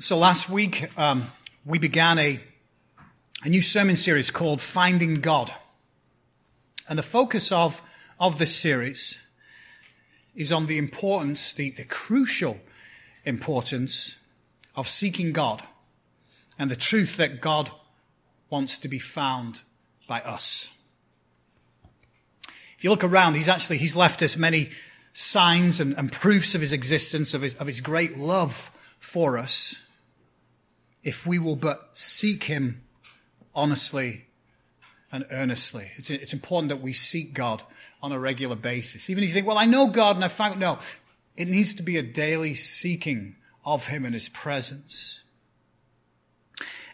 So last week, um, we began a, a new sermon series called Finding God. And the focus of, of this series is on the importance, the, the crucial importance of seeking God and the truth that God wants to be found by us. If you look around, he's actually, he's left us many signs and, and proofs of his existence, of his, of his great love for us if we will but seek Him honestly and earnestly. It's, it's important that we seek God on a regular basis. Even if you think, well, I know God and I found, no, it needs to be a daily seeking of Him and His presence.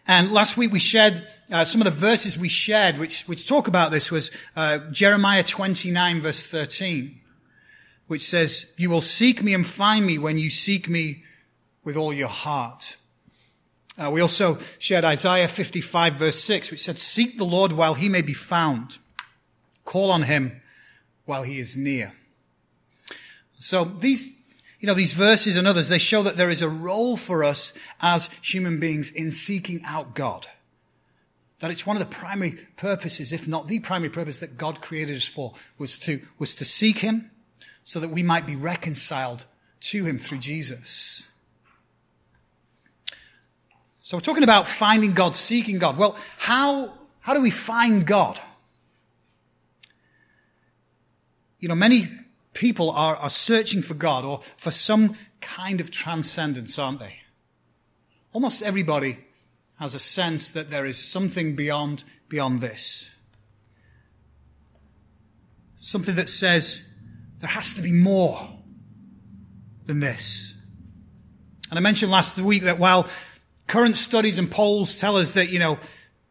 And last week we shared uh, some of the verses we shared, which which talk about this, was uh, Jeremiah 29 verse 13, which says, "You will seek me and find me when you seek me with all your heart." Uh, we also shared Isaiah 55 verse 6, which said, Seek the Lord while he may be found. Call on him while he is near. So these, you know, these verses and others, they show that there is a role for us as human beings in seeking out God. That it's one of the primary purposes, if not the primary purpose that God created us for, was to, was to seek him so that we might be reconciled to him through Jesus. So we're talking about finding God, seeking God. Well, how, how do we find God? You know, many people are, are searching for God or for some kind of transcendence, aren't they? Almost everybody has a sense that there is something beyond, beyond this. Something that says there has to be more than this. And I mentioned last week that while current studies and polls tell us that, you know,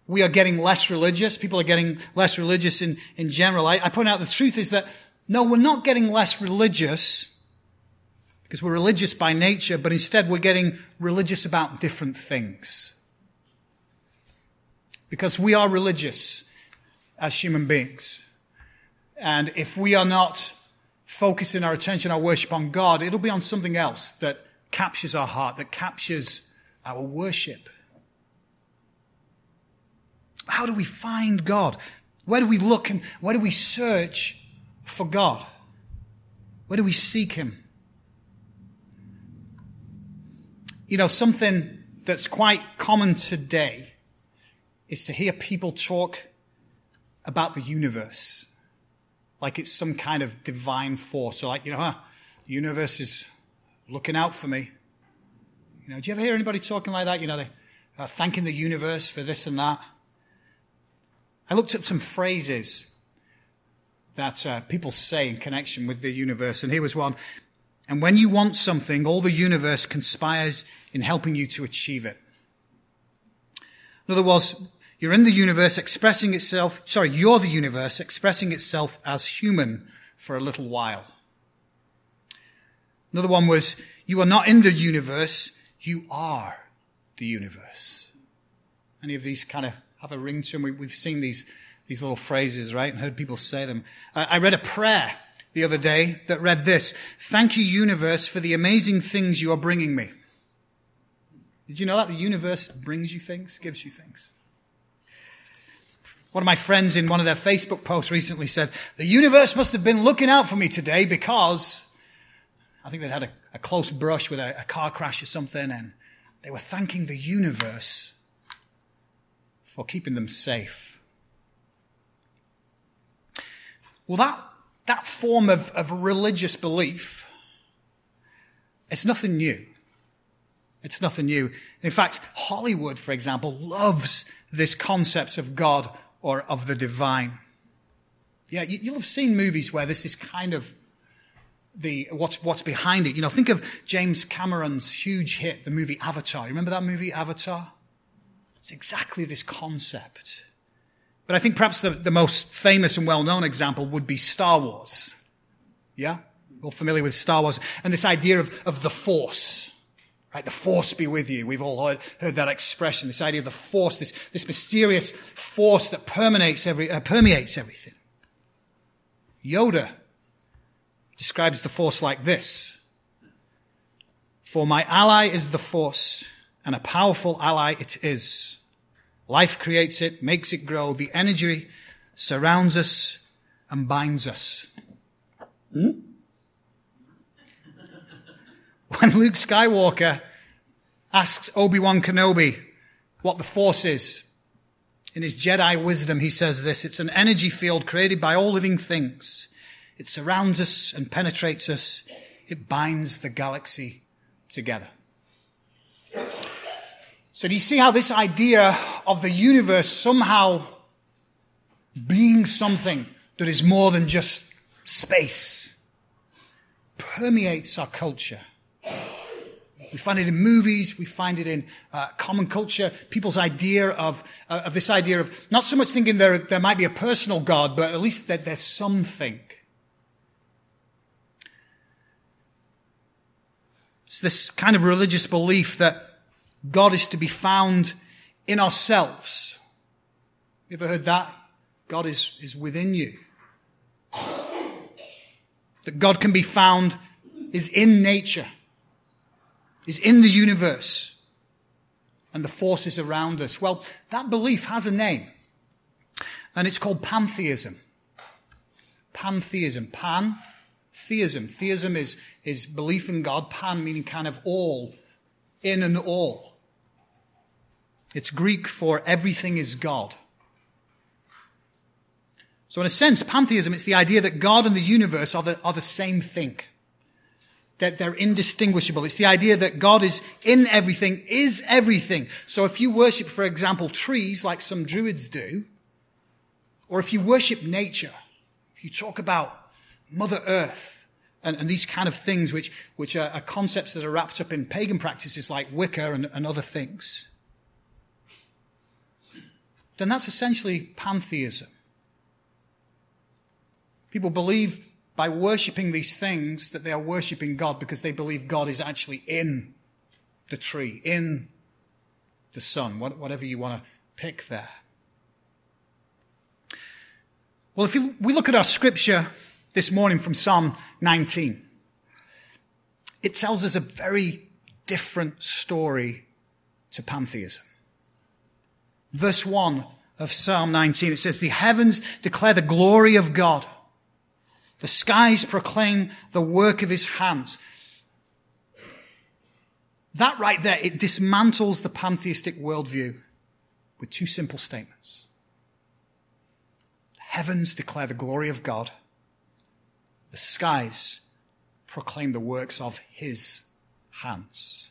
we are getting less religious. People are getting less religious in, in general. I, I point out the truth is that no, we're not getting less religious because we're religious by nature, but instead we're getting religious about different things. Because we are religious as human beings. And if we are not focusing our attention, our worship on God, it'll be on something else that captures our heart, that captures our worship. How do we find God? Where do we look and where do we search for God? Where do we seek Him? You know, something that's quite common today is to hear people talk about the universe like it's some kind of divine force. So like, you know, huh, the universe is looking out for me. You know, do you ever hear anybody talking like that? You know, they are thanking the universe for this and that. I looked up some phrases that uh, people say in connection with the universe, and here was one. And when you want something, all the universe conspires in helping you to achieve it. In other words, you're in the universe expressing itself, sorry, you're the universe expressing itself as human for a little while. Another one was, you are not in the universe, you are the universe. Any of these kind of have a ring to them? We, have seen these, these little phrases, right? And heard people say them. Uh, I read a prayer the other day that read this. Thank you, universe, for the amazing things you are bringing me. Did you know that? The universe brings you things, gives you things. One of my friends in one of their Facebook posts recently said, the universe must have been looking out for me today because I think they'd had a, a close brush with a, a car crash or something, and they were thanking the universe for keeping them safe. Well, that, that form of, of religious belief, it's nothing new. It's nothing new. In fact, Hollywood, for example, loves this concept of God or of the divine. Yeah, you'll have seen movies where this is kind of the what's what's behind it. You know, think of James Cameron's huge hit, the movie Avatar. You remember that movie, Avatar? It's exactly this concept. But I think perhaps the, the most famous and well-known example would be Star Wars. Yeah? All familiar with Star Wars. And this idea of, of the Force. Right? The Force be with you. We've all heard, heard that expression. This idea of the Force, this, this mysterious force that permeates every, uh, permeates everything. Yoda describes the force like this. For my ally is the force, and a powerful ally it is. Life creates it, makes it grow. The energy surrounds us and binds us. Hmm? When Luke Skywalker asks Obi-Wan Kenobi what the Force is, in his Jedi wisdom, he says this, it's an energy field created by all living things. It surrounds us and penetrates us. It binds the galaxy together. So do you see how this idea of the universe somehow being something that is more than just space permeates our culture? We find it in movies. We find it in uh, common culture. People's idea of uh, of this idea of not so much thinking there there might be a personal God, but at least that there's something. It's this kind of religious belief that God is to be found in ourselves. You ever heard that? God is, is within you. That God can be found is in nature, is in the universe, and the forces around us. Well, that belief has a name, and it's called pantheism. Pantheism. Pan, theism. Theism is, is belief in God. Pan meaning kind of all, in and all. It's Greek for everything is God. So in a sense, pantheism, it's the idea that God and the universe are the, are the same thing. That they're indistinguishable. It's the idea that God is in everything, is everything. So if you worship, for example, trees like some druids do, or if you worship nature, if you talk about Mother Earth and, and these kind of things, which, which are, are, concepts that are wrapped up in pagan practices like Wicca and, and other things, then that's essentially pantheism. People believe by worshipping these things that they are worshipping God because they believe God is actually in the tree, in the sun, whatever you want to pick there. Well, if we look at our scripture this morning from Psalm 19, it tells us a very different story to pantheism. Verse 1 of Psalm 19, it says, The heavens declare the glory of God. The skies proclaim the work of his hands. That right there, it dismantles the pantheistic worldview with two simple statements. Heavens declare the glory of God. The skies proclaim the works of his hands.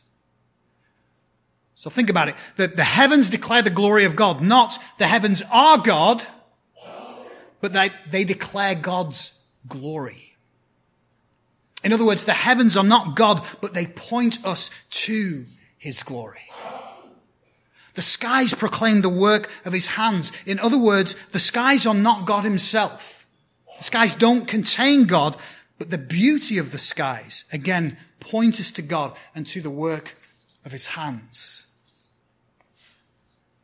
So think about it. The, the heavens declare the glory of God, not the heavens are God, but they, they declare God's glory. In other words, the heavens are not God, but they point us to his glory. The skies proclaim the work of his hands. In other words, the skies are not God himself. The skies don't contain God, but the beauty of the skies, again, point us to God and to the work of his hands.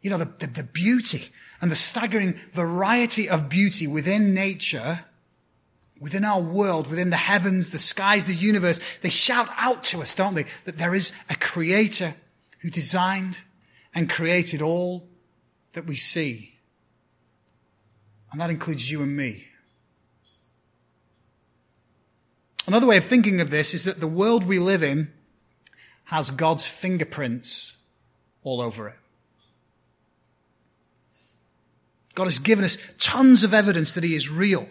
You know, the, the, the beauty and the staggering variety of beauty within nature, within our world, within the heavens, the skies, the universe, they shout out to us, don't they? That there is a creator who designed and created all that we see. And that includes you and me. Another way of thinking of this is that the world we live in has God's fingerprints all over it. God has given us tons of evidence that he is real.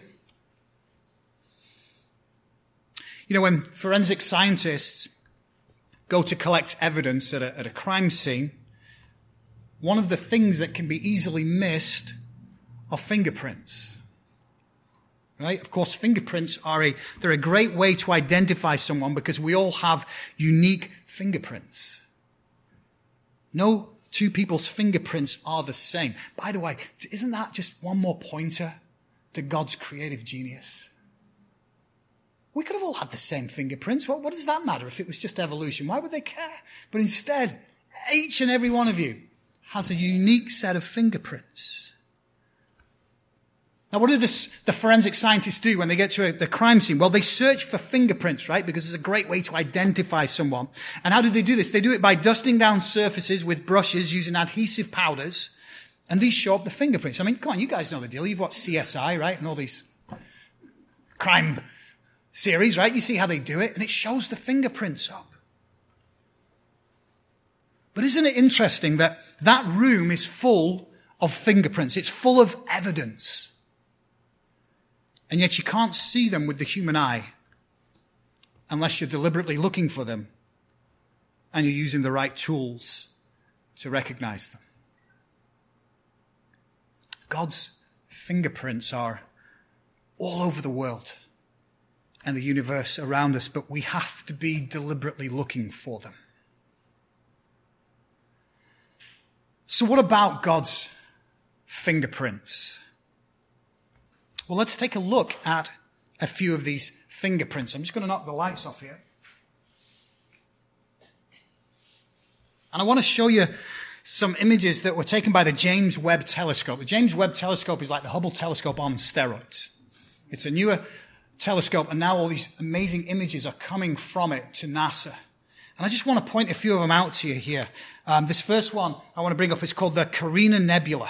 You know, when forensic scientists go to collect evidence at a, at a crime scene, one of the things that can be easily missed are fingerprints. Right? Of course, fingerprints are a, they're a great way to identify someone because we all have unique fingerprints. No two people's fingerprints are the same. By the way, isn't that just one more pointer to God's creative genius? We could have all had the same fingerprints. What, what does that matter if it was just evolution? Why would they care? But instead, each and every one of you has a unique set of fingerprints. Now, what do the, the forensic scientists do when they get to a, the crime scene? Well, they search for fingerprints, right? Because it's a great way to identify someone. And how do they do this? They do it by dusting down surfaces with brushes using adhesive powders. And these show up the fingerprints. I mean, come on, you guys know the deal. You've watched CSI, right? And all these crime series, right? You see how they do it, and it shows the fingerprints up. But isn't it interesting that that room is full of fingerprints? It's full of evidence. And yet you can't see them with the human eye unless you're deliberately looking for them and you're using the right tools to recognize them. God's fingerprints are all over the world and the universe around us, but we have to be deliberately looking for them. So, what about God's fingerprints? Well, let's take a look at a few of these fingerprints. I'm just going to knock the lights off here. And I want to show you some images that were taken by the James Webb Telescope. The James Webb Telescope is like the Hubble Telescope on steroids. It's a newer telescope, and now all these amazing images are coming from it to NASA. And I just want to point a few of them out to you here. Um, this first one I want to bring up is called the Carina Nebula.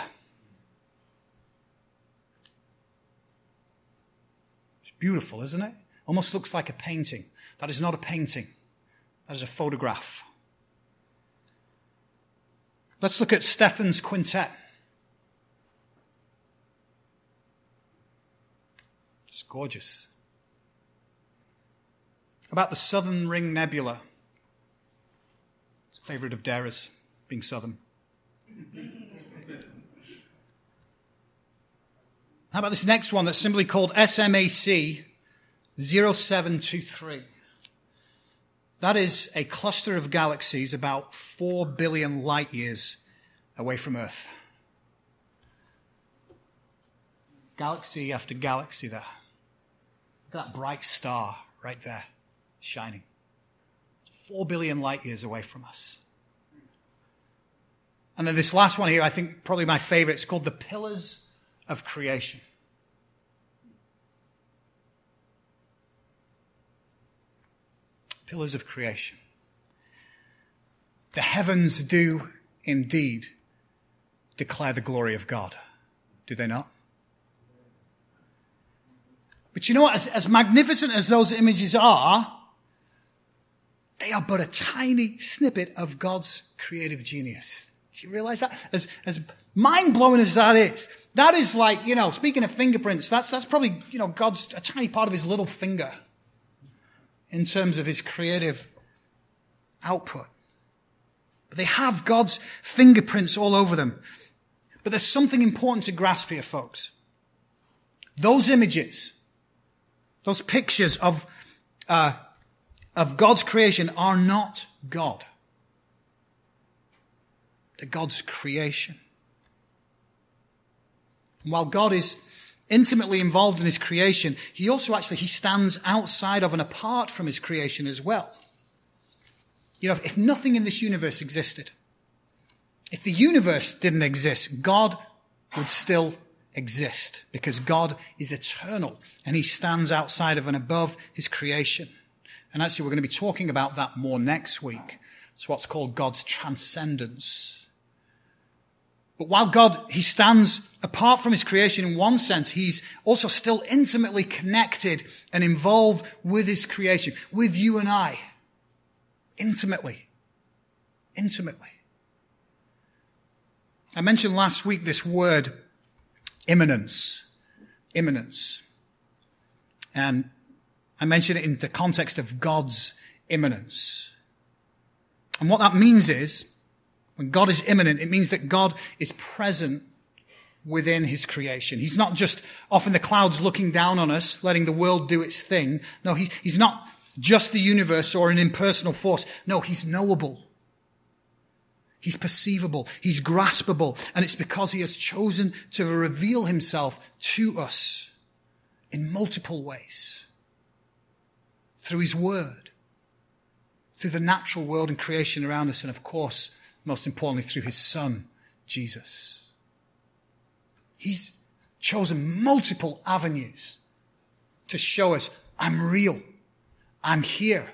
Beautiful, isn't it? Almost looks like a painting. That is not a painting. That is a photograph. Let's look at Stephan's quintet. It's gorgeous. About the Southern Ring Nebula. It's a favorite of Dara's, being Southern. How about this next one that's simply called SMACS 0723? That is a cluster of galaxies about 4 billion light years away from Earth. Galaxy after galaxy there. Look at that bright star right there, shining. 4 billion light years away from us. And then this last one here, I think probably my favorite, it's called the Pillars of Creation. pillars of creation. The heavens do indeed declare the glory of God, do they not? But you know what? As, as, magnificent as those images are, they are but a tiny snippet of God's creative genius. Do you realize that? As, as mind blowing as that is, that is like, you know, speaking of fingerprints, that's, that's probably, you know, God's a tiny part of his little finger in terms of his creative output. But they have God's fingerprints all over them. But there's something important to grasp here, folks. Those images, those pictures of, uh, of God's creation are not God. They're God's creation. And while God is intimately involved in his creation, he also actually, he stands outside of and apart from his creation as well. You know, if nothing in this universe existed, if the universe didn't exist, God would still exist because God is eternal and he stands outside of and above his creation. And actually, we're going to be talking about that more next week. It's what's called God's transcendence. But while God, He stands apart from His creation in one sense, He's also still intimately connected and involved with His creation, with you and I. Intimately. Intimately. I mentioned last week this word, immanence. Immanence. And I mentioned it in the context of God's immanence. And what that means is, when God is immanent, it means that God is present within his creation. He's not just off in the clouds looking down on us, letting the world do its thing. No, he, he's not just the universe or an impersonal force. No, he's knowable. He's perceivable. He's graspable. And it's because he has chosen to reveal himself to us in multiple ways. Through his word, through the natural world and creation around us, and of course, most importantly, through his son, Jesus. He's chosen multiple avenues to show us I'm real, I'm here,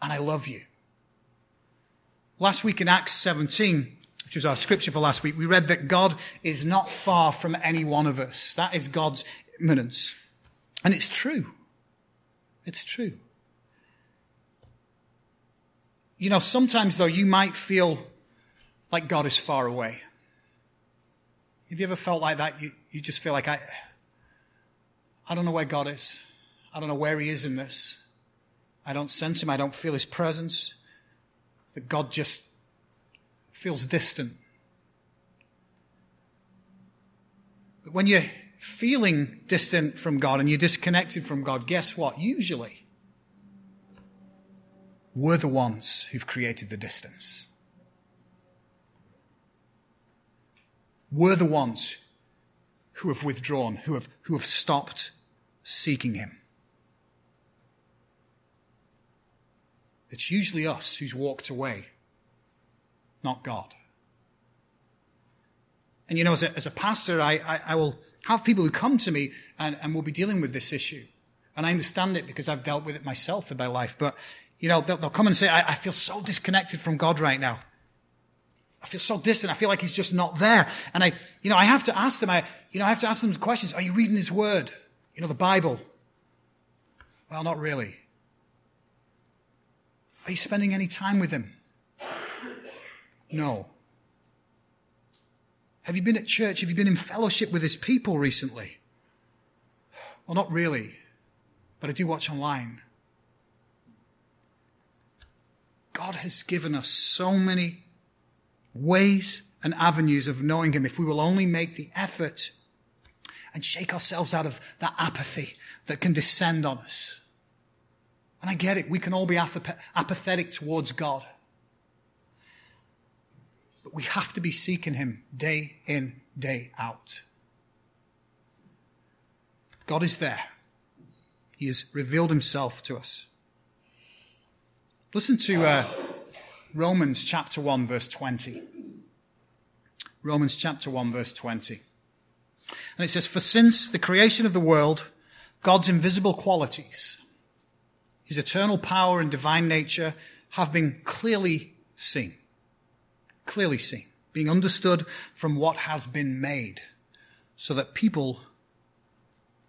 and I love you. Last week in Acts 17, which was our scripture for last week, we read that God is not far from any one of us. That is God's immanence. And it's true. It's true. You know, sometimes though, you might feel like God is far away. Have you ever felt like that? You, you just feel like, I, I don't know where God is. I don't know where He is in this. I don't sense Him. I don't feel His presence. That God just feels distant. But when you're feeling distant from God and you're disconnected from God, guess what? Usually, we're the ones who've created the distance. We're the ones who have withdrawn, who have, who have stopped seeking Him. It's usually us who's walked away, not God. And you know, as a, as a pastor, I, I, I, will have people who come to me and, and will be dealing with this issue. And I understand it because I've dealt with it myself in my life. But, you know, they'll, they'll come and say, I, I feel so disconnected from God right now. I feel so distant. I feel like he's just not there. And I, you know, I have to ask them, I, you know, I have to ask them questions. Are you reading his word? You know, the Bible. Well, not really. Are you spending any time with him? No. Have you been at church? Have you been in fellowship with his people recently? Well, not really, but I do watch online. God has given us so many ways and avenues of knowing him if we will only make the effort and shake ourselves out of that apathy that can descend on us. And I get it. We can all be apathetic towards God. But we have to be seeking Him day in, day out. God is there. He has revealed Himself to us. Listen to uh, Romans chapter 1, verse 20. Romans chapter 1, verse 20. And it says, For since the creation of the world, God's invisible qualities, his eternal power and divine nature have been clearly seen. Clearly seen. Being understood from what has been made so that people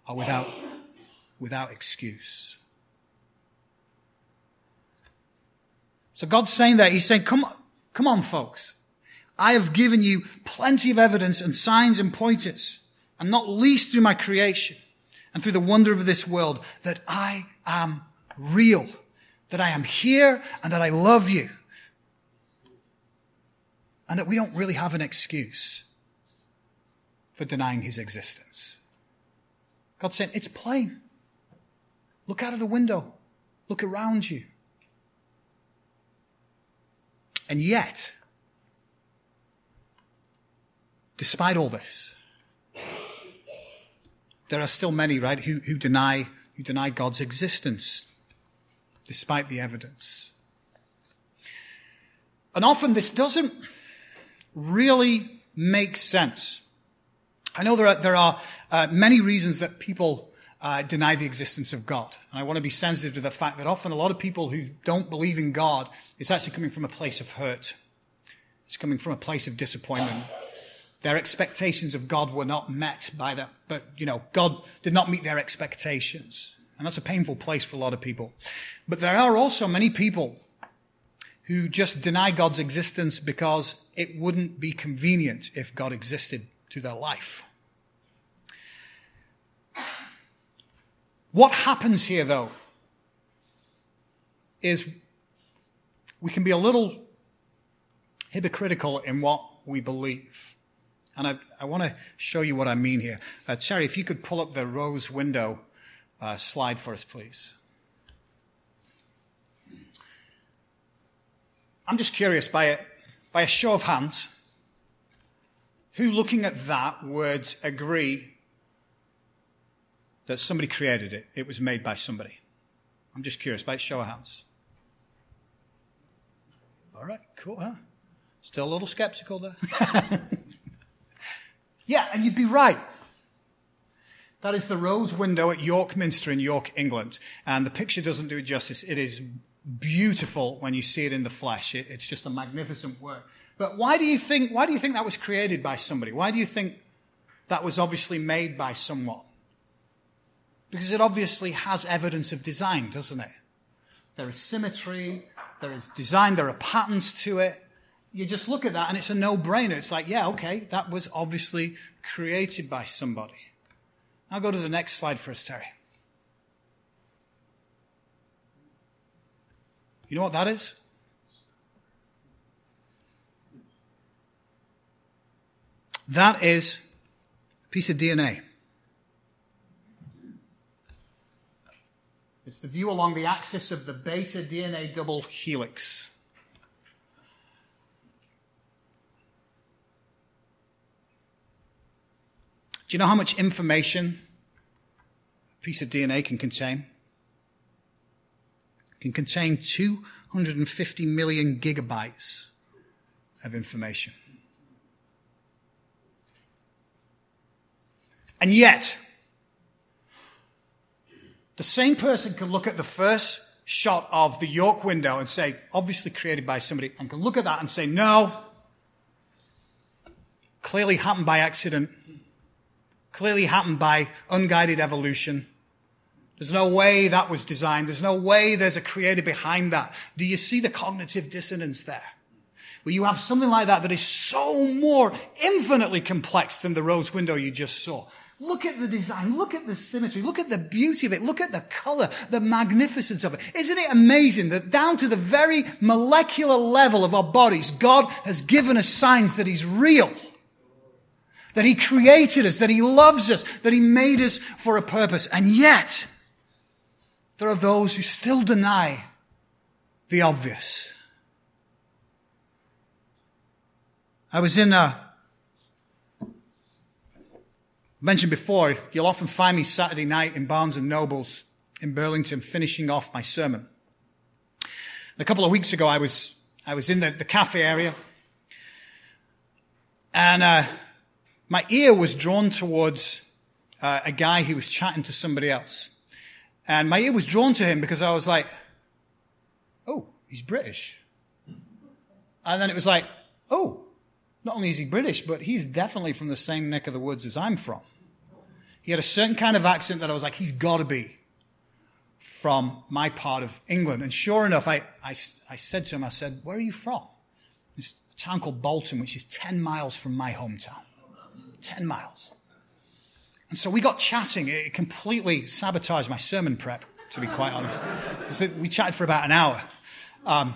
are without, without excuse. So God's saying that. He's saying, come, come on, folks. I have given you plenty of evidence and signs and pointers, and not least through my creation and through the wonder of this world, that I am real, that I am here and that I love you. And that we don't really have an excuse for denying his existence. God said, it's plain. Look out of the window. Look around you. And yet, despite all this, there are still many, right, who, who deny, who deny God's existence despite the evidence. And often this doesn't really make sense. I know there are, there are uh, many reasons that people uh, deny the existence of God. And I want to be sensitive to the fact that often a lot of people who don't believe in God, it's actually coming from a place of hurt. It's coming from a place of disappointment. Their expectations of God were not met by them, but, you know, God did not meet their expectations. And that's a painful place for a lot of people. But there are also many people who just deny God's existence because it wouldn't be convenient if God existed to their life. What happens here, though, is we can be a little hypocritical in what we believe. And I, I want to show you what I mean here. Uh, if you could pull up the rose window uh, slide for us, please. I'm just curious by a, by a show of hands, who looking at that would agree that somebody created it? It was made by somebody. I'm just curious by a show of hands. All right, cool, huh? Still a little skeptical there. yeah, and you'd be right. That is the rose window at York Minster in York, England. And the picture doesn't do it justice. It is beautiful when you see it in the flesh. It, it's just a magnificent work. But why do you think, why do you think that was created by somebody? Why do you think that was obviously made by someone? Because it obviously has evidence of design, doesn't it? There is symmetry, there is design, there are patterns to it. You just look at that and it's a no-brainer. It's like, yeah, okay, that was obviously created by somebody. I'll go to the next slide for us, Terry. You know what that is? That is a piece of DNA. It's the view along the axis of the beta DNA double helix. Do you know how much information a piece of DNA can contain? It can contain 250 million gigabytes of information. And yet, the same person can look at the first shot of the York window and say, obviously created by somebody, and can look at that and say, no, clearly happened by accident, clearly happened by unguided evolution. There's no way that was designed. There's no way there's a creator behind that. Do you see the cognitive dissonance there? Where you have something like that that is so more infinitely complex than the rose window you just saw. Look at the design. Look at the symmetry. Look at the beauty of it. Look at the color, the magnificence of it. Isn't it amazing that down to the very molecular level of our bodies, God has given us signs that He's real? That He created us, that He loves us, that He made us for a purpose. And yet, there are those who still deny the obvious. I was in a mentioned before, you'll often find me Saturday night in Barnes and Nobles in Burlington finishing off my sermon. a couple of weeks ago, I was, I was in the, the cafe area and, uh, my ear was drawn towards uh, a guy who was chatting to somebody else. And my ear was drawn to him because I was like, oh, he's British. And then it was like, oh, not only is he British, but he's definitely from the same neck of the woods as I'm from. He had a certain kind of accent that I was like, he's got to be from my part of England. And sure enough, I, I, I said to him, I said, where are you from? It's a town called Bolton, which is 10 miles from my hometown. 10 miles. And so we got chatting. It completely sabotaged my sermon prep, to be quite honest. we chatted for about an hour. Um,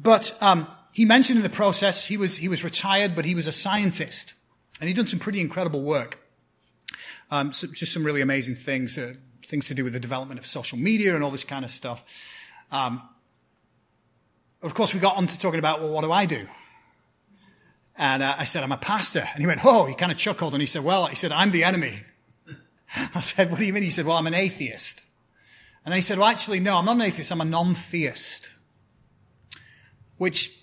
but um, he mentioned in the process he was he was retired, but he was a scientist, and he'd done some pretty incredible work. Um, so just some really amazing things, uh, things to do with the development of social media and all this kind of stuff. Um, of course, we got on to talking about, well, what do I do? And uh, I said, I'm a pastor. And he went, oh, he kind of chuckled and he said, well, he said, I'm the enemy. I said, what do you mean? He said, well, I'm an atheist. And then he said, well, actually, no, I'm not an atheist. I'm a non-theist. Which,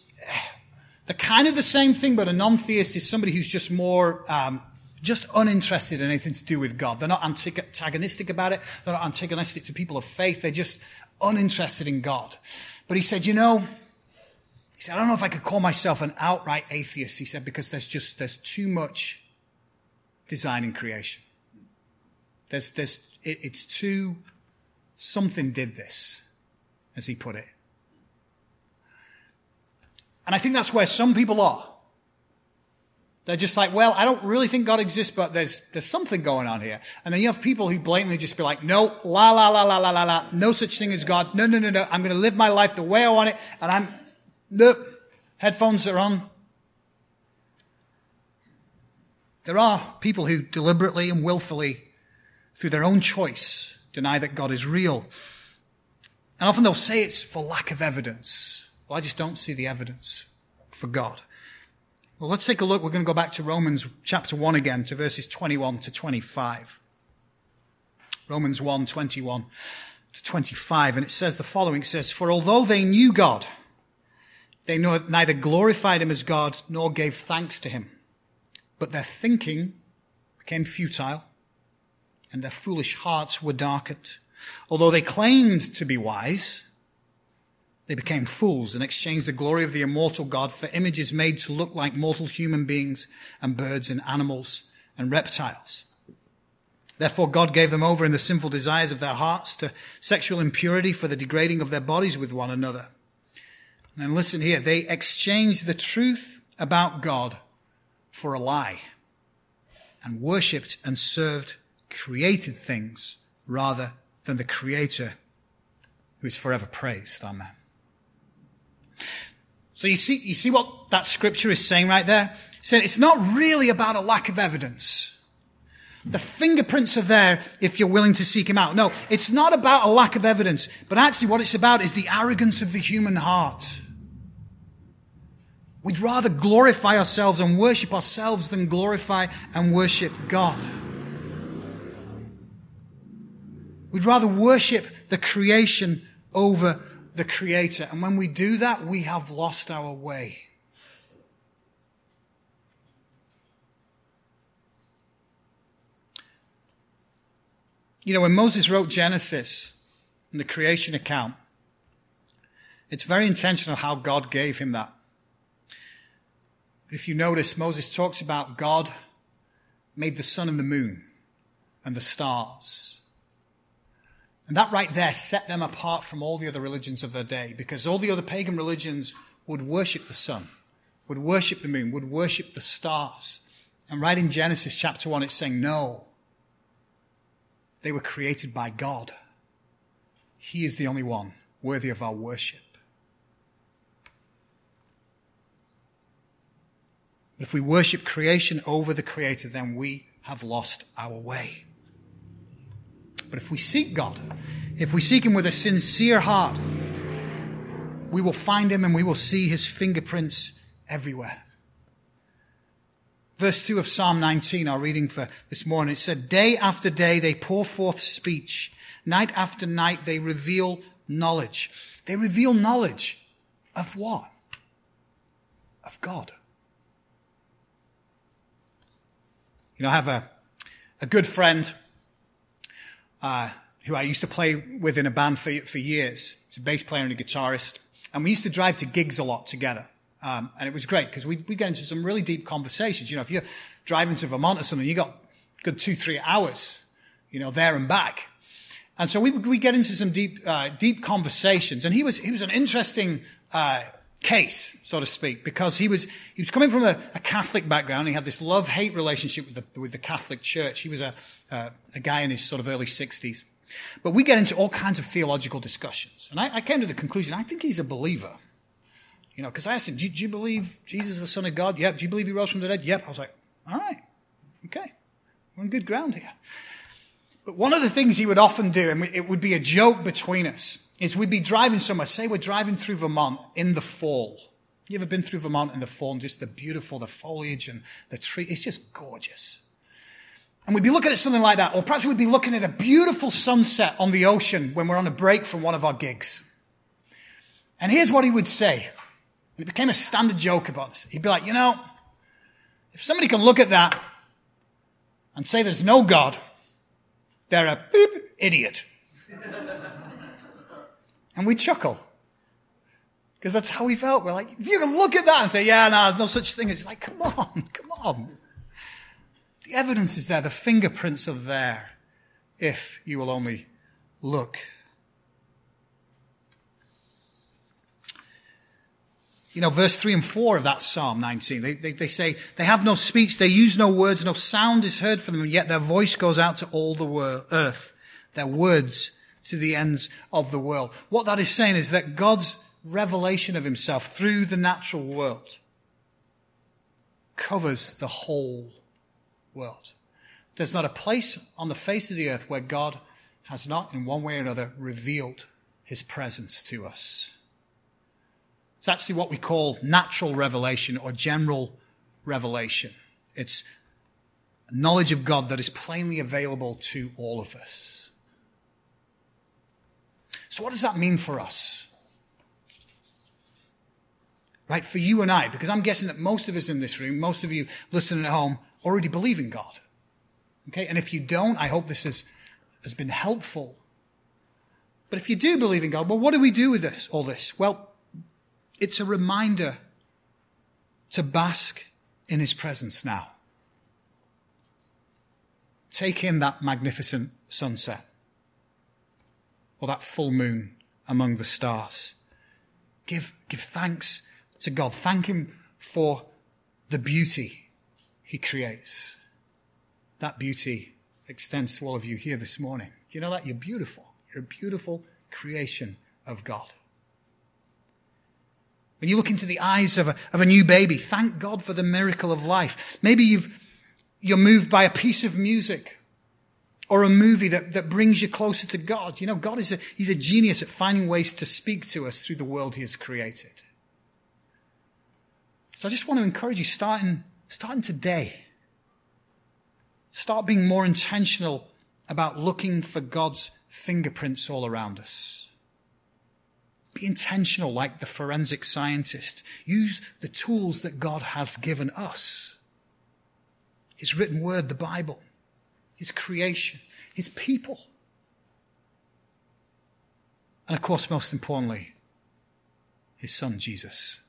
they're kind of the same thing, but a non-theist is somebody who's just more um, just uninterested in anything to do with God. They're not antagonistic about it. They're not antagonistic to people of faith. They're just uninterested in God. But he said, you know, he said, I don't know if I could call myself an outright atheist. He said, because there's just, there's too much design in creation. There's, there's, it, it's too, something did this, as he put it. And I think that's where some people are. They're just like, well, I don't really think God exists, but there's, there's something going on here. And then you have people who blatantly just be like, no, la, la, la, la, la, la, la, no such thing as God. No, no, no, no. I'm going to live my life the way I want it. And I'm, nope, headphones are on. There are people who deliberately and willfully, through their own choice, deny that God is real. And often they'll say it's for lack of evidence. Well, I just don't see the evidence for God. Well, let's take a look. We're going to go back to Romans chapter 1 again, to verses 21 to 25. Romans 1, 21 to 25. And it says the following. It says, For although they knew God, they neither glorified him as God nor gave thanks to him. But their thinking became futile and their foolish hearts were darkened. Although they claimed to be wise, they became fools and exchanged the glory of the immortal God for images made to look like mortal human beings and birds and animals and reptiles. Therefore, God gave them over in the sinful desires of their hearts to sexual impurity for the degrading of their bodies with one another. And listen here, they exchanged the truth about God for a lie and worshipped and served created things rather than the Creator who is forever praised. Amen. So you see, you see what that scripture is saying right there? Saying it's not really about a lack of evidence. The fingerprints are there if you're willing to seek him out. No, it's not about a lack of evidence, but actually what it's about is the arrogance of the human heart. We'd rather glorify ourselves and worship ourselves than glorify and worship God. We'd rather worship the creation over the Creator. And when we do that, we have lost our way. You know, when Moses wrote Genesis in the creation account, it's very intentional how God gave him that. If you notice, Moses talks about God made the sun and the moon and the stars. And that right there set them apart from all the other religions of their day because all the other pagan religions would worship the sun, would worship the moon, would worship the stars. And right in Genesis chapter 1, it's saying, no, they were created by God. He is the only one worthy of our worship. But if we worship creation over the Creator, then we have lost our way. But if we seek God, if we seek Him with a sincere heart, we will find Him and we will see His fingerprints everywhere. Verse 2 of Psalm 19, our reading for this morning, it said, Day after day they pour forth speech. Night after night they reveal knowledge. They reveal knowledge of what? Of God. You know, I have a, a good friend uh, who I used to play with in a band for, for years. He's a bass player and a guitarist. And we used to drive to gigs a lot together. Um, and it was great because we we get into some really deep conversations. You know, if you're driving to Vermont or something, you got good two, three hours, you know, there and back. And so we, we get into some deep, uh, deep conversations. And he was, he was an interesting, uh, case, so to speak, because he was, he was coming from a, a Catholic background. He had this love-hate relationship with the, with the Catholic Church. He was a, uh, a guy in his sort of early 60s. But we get into all kinds of theological discussions. And I, I came to the conclusion, I think he's a believer. You know, because I asked him, do, do, you believe Jesus is the Son of God? Yep. Do you believe he rose from the dead? Yep. I was like, all right. Okay. We're on good ground here. But one of the things he would often do, and it would be a joke between us, is we'd be driving somewhere. Say we're driving through Vermont in the fall. You ever been through Vermont in the fall and just the beautiful, the foliage and the tree? It's just gorgeous. And we'd be looking at something like that, or perhaps we'd be looking at a beautiful sunset on the ocean when we're on a break from one of our gigs. And here's what he would say. And it became a standard joke about this. He'd be like, you know, if somebody can look at that and say there's no God, they're a idiot. And we chuckle. Because that's how we felt. We're like, if you can look at that and say, yeah, no, there's no such thing. It's like, come on, come on. The evidence is there. The fingerprints are there. If you will only look. You know, verse 3 and 4 of that Psalm 19, they, they, they, say, they have no speech, they use no words, no sound is heard from them, and yet their voice goes out to all the earth. Their words to the ends of the world. What that is saying is that God's revelation of himself through the natural world covers the whole world. There's not a place on the face of the earth where God has not, in one way or another, revealed his presence to us. It's actually what we call natural revelation or general revelation. It's knowledge of God that is plainly available to all of us. So, what does that mean for us? Right, for you and I, because I'm guessing that most of us in this room, most of you listening at home, already believe in God. Okay? And if you don't, I hope this has, has been helpful. But if you do believe in God, well, what do we do with this, all this? Well, it's a reminder to bask in his presence now. Take in that magnificent sunset or that full moon among the stars. Give, give thanks to God. Thank him for the beauty he creates. That beauty extends to all of you here this morning. Do you know that? You're beautiful. You're a beautiful creation of God. When you look into the eyes of a, of a new baby, thank God for the miracle of life. Maybe you've, you're moved by a piece of music or a movie that, that brings you closer to God. You know, God is a, he's a genius at finding ways to speak to us through the world he has created. So I just want to encourage you starting, starting today. Start being more intentional about looking for God's fingerprints all around us. Be intentional like the forensic scientist. Use the tools that God has given us. His written word, the Bible, His creation, His people. And of course, most importantly, His Son, Jesus.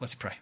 Let's pray.